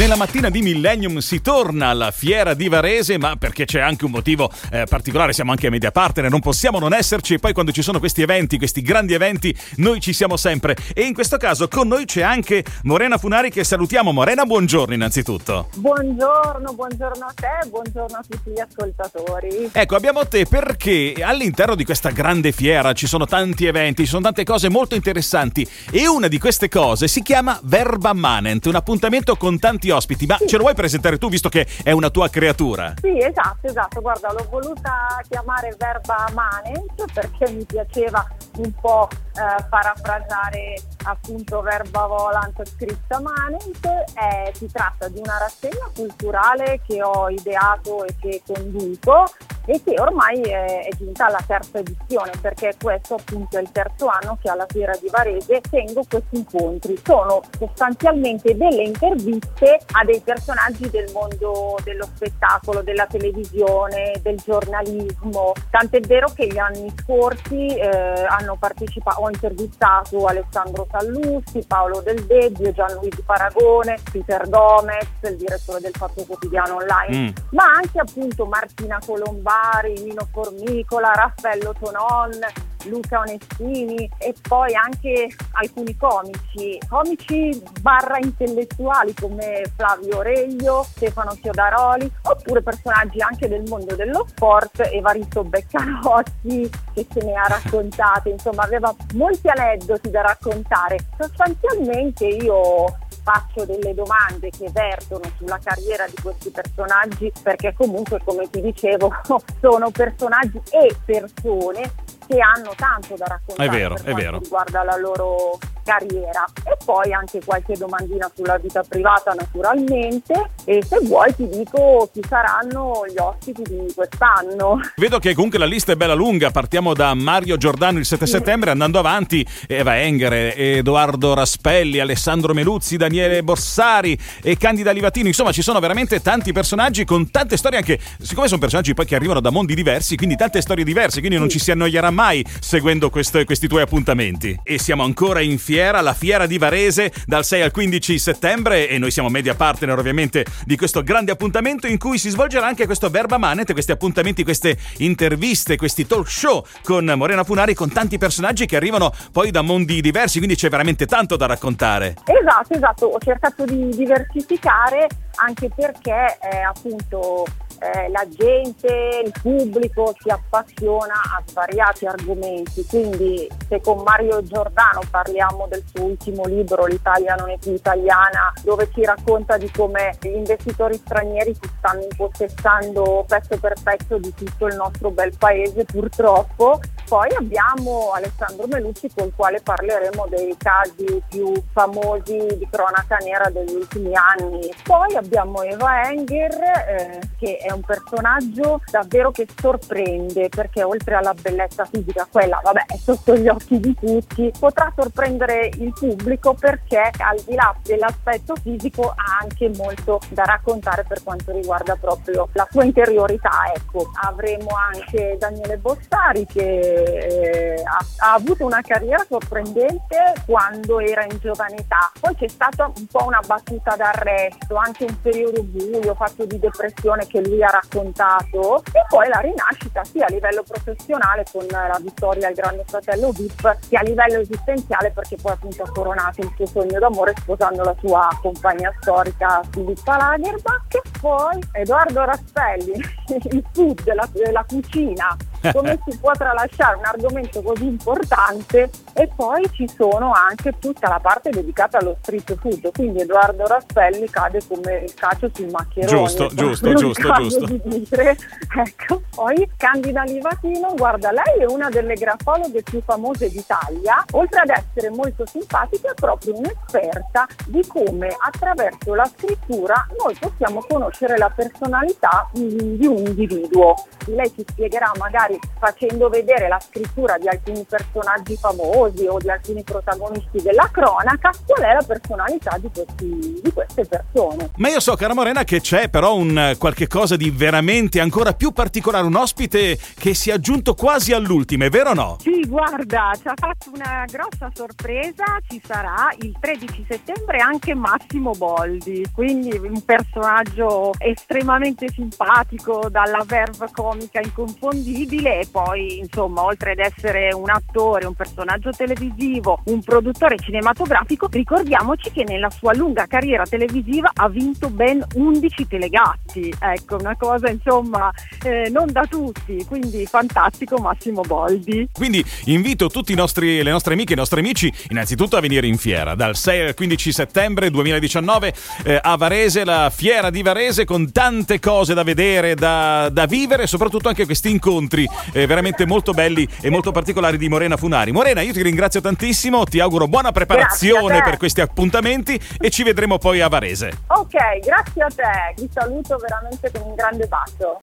Nella mattina di Millennium si torna alla fiera di Varese, ma perché c'è anche un motivo eh, particolare, siamo anche a media partner, non possiamo non esserci e poi quando ci sono questi eventi, questi grandi eventi, noi ci siamo sempre. E in questo caso con noi c'è anche Morena Funari che salutiamo. Morena, buongiorno innanzitutto. Buongiorno, buongiorno a te, buongiorno a tutti gli ascoltatori. Ecco, abbiamo te perché all'interno di questa grande fiera ci sono tanti eventi, ci sono tante cose molto interessanti e una di queste cose si chiama Verba Manent, un appuntamento con tanti ospiti, ma sì. ce lo vuoi presentare tu visto che è una tua creatura? Sì, esatto, esatto. Guarda, l'ho voluta chiamare Verba Manent perché mi piaceva un po' eh, parafrasare appunto Verba Volant scritta Manent. Eh, si tratta di una rassegna culturale che ho ideato e che conduco e che ormai è, è, giunta alla terza edizione perché questo appunto è il terzo anno che alla Fiera di Varese tengo questi incontri. Sono sostanzialmente delle interviste a dei personaggi del mondo dello spettacolo, della televisione, del giornalismo. Tant'è vero che gli anni scorsi eh, hanno partecipato, ho intervistato Alessandro Sallusti, Paolo Del Debbio, Gianluigi Paragone, Peter Gomez, il direttore del Fatto Quotidiano Online, mm. ma anche appunto Martina Colombani Bari, Nino Formicola, Raffaello Tonon, Luca Onestini e poi anche alcuni comici, comici barra intellettuali come Flavio Reglio, Stefano Chiodaroli, oppure personaggi anche del mondo dello sport, Evaristo Beccarotti che se ne ha raccontate, insomma aveva molti aneddoti da raccontare. Sostanzialmente io faccio delle domande che vertono sulla carriera di questi personaggi perché comunque come ti dicevo sono personaggi e persone che hanno tanto da raccontare è vero, per è vero. riguarda la loro carriera. E poi anche qualche domandina sulla vita privata naturalmente. E se vuoi ti dico chi saranno gli ospiti di quest'anno. Vedo che comunque la lista è bella lunga, partiamo da Mario Giordano il 7 settembre andando avanti Eva Engere, Edoardo Raspelli, Alessandro Meluzzi, Daniele Borsari e Candida Livatino, insomma ci sono veramente tanti personaggi con tante storie anche, siccome sono personaggi poi che arrivano da mondi diversi, quindi tante storie diverse, quindi non ci si annoierà mai seguendo questo, questi tuoi appuntamenti. E siamo ancora in fiera, la fiera di Varese, dal 6 al 15 settembre e noi siamo media partner ovviamente di questo grande appuntamento in cui si svolgerà anche questo Verba Manet, questi appuntamenti, queste interviste, questi talk show con Morena Funari, con tanti personaggi che arrivano poi da mondi diversi, quindi c'è veramente tanto da raccontare. Esatto, esatto, ho cercato di diversificare anche perché eh, appunto eh, la gente, il pubblico si appassiona a svariati argomenti, quindi se con Mario Giordano parliamo del suo ultimo libro L'Italia non è più italiana, dove ci racconta di come gli investitori stranieri si stanno impossessando pezzo per pezzo di tutto il nostro bel paese purtroppo, poi abbiamo Alessandro Melucci col quale parleremo dei casi più famosi di cronaca nera degli ultimi anni, poi abbiamo Eva Enger eh, che è un personaggio davvero che sorprende perché oltre alla bellezza fisica, quella vabbè è sotto gli occhi di tutti, potrà sorprendere il pubblico perché al di là dell'aspetto fisico ha anche molto da raccontare per quanto riguarda proprio la sua interiorità. Ecco, avremo anche Daniele Bossari che eh, ha, ha avuto una carriera sorprendente quando era in giovane età, poi c'è stata un po' una battuta d'arresto, anche un periodo buio fatto di depressione che lui ha raccontato e poi la rinascita sia a livello professionale con la vittoria al Grande Fratello VIP sia a livello esistenziale perché poi appunto ha coronato il suo sogno d'amore sposando la sua compagna storica Filippa Lagerbach poi Edoardo Raspelli, il food della, della cucina come si può tralasciare un argomento così importante e poi ci sono anche tutta la parte dedicata allo street food quindi Edoardo Raspelli cade come il calcio sul maccherone giusto giusto giusto giusto di dire. Ecco. Poi Candida Livatino, guarda, lei è una delle grafologhe più famose d'Italia, oltre ad essere molto simpatica è proprio un'esperta di come attraverso la scrittura noi possiamo conoscere la personalità di un individuo. Lei ci spiegherà magari magari facendo vedere la scrittura di alcuni personaggi famosi o di alcuni protagonisti della cronaca, qual è la personalità di, questi, di queste persone. Ma io so, cara Morena, che c'è però un qualche cosa di veramente ancora più particolare, un ospite che si è aggiunto quasi all'ultimo, è vero o no? Sì, guarda, ci ha fatto una grossa sorpresa, ci sarà il 13 settembre anche Massimo Boldi, quindi un personaggio estremamente simpatico, dalla verve comica inconfondibile e poi insomma oltre ad essere un attore, un personaggio televisivo, un produttore cinematografico, ricordiamoci che nella sua lunga carriera televisiva ha vinto ben 11 telegatti, ecco una cosa insomma eh, non da tutti, quindi fantastico Massimo Boldi. Quindi invito tutti i nostri, le nostre amiche e i nostri amici innanzitutto a venire in fiera. Dal 6 al 15 settembre 2019 eh, a Varese, la fiera di Varese con tante cose da vedere, da, da vivere soprattutto anche questi incontri eh, veramente molto belli e molto particolari di Morena Funari. Morena, io ti ringrazio tantissimo, ti auguro buona preparazione per questi appuntamenti e ci vedremo poi a Varese. Ok, grazie a te, ti saluto veramente con un grande bacio.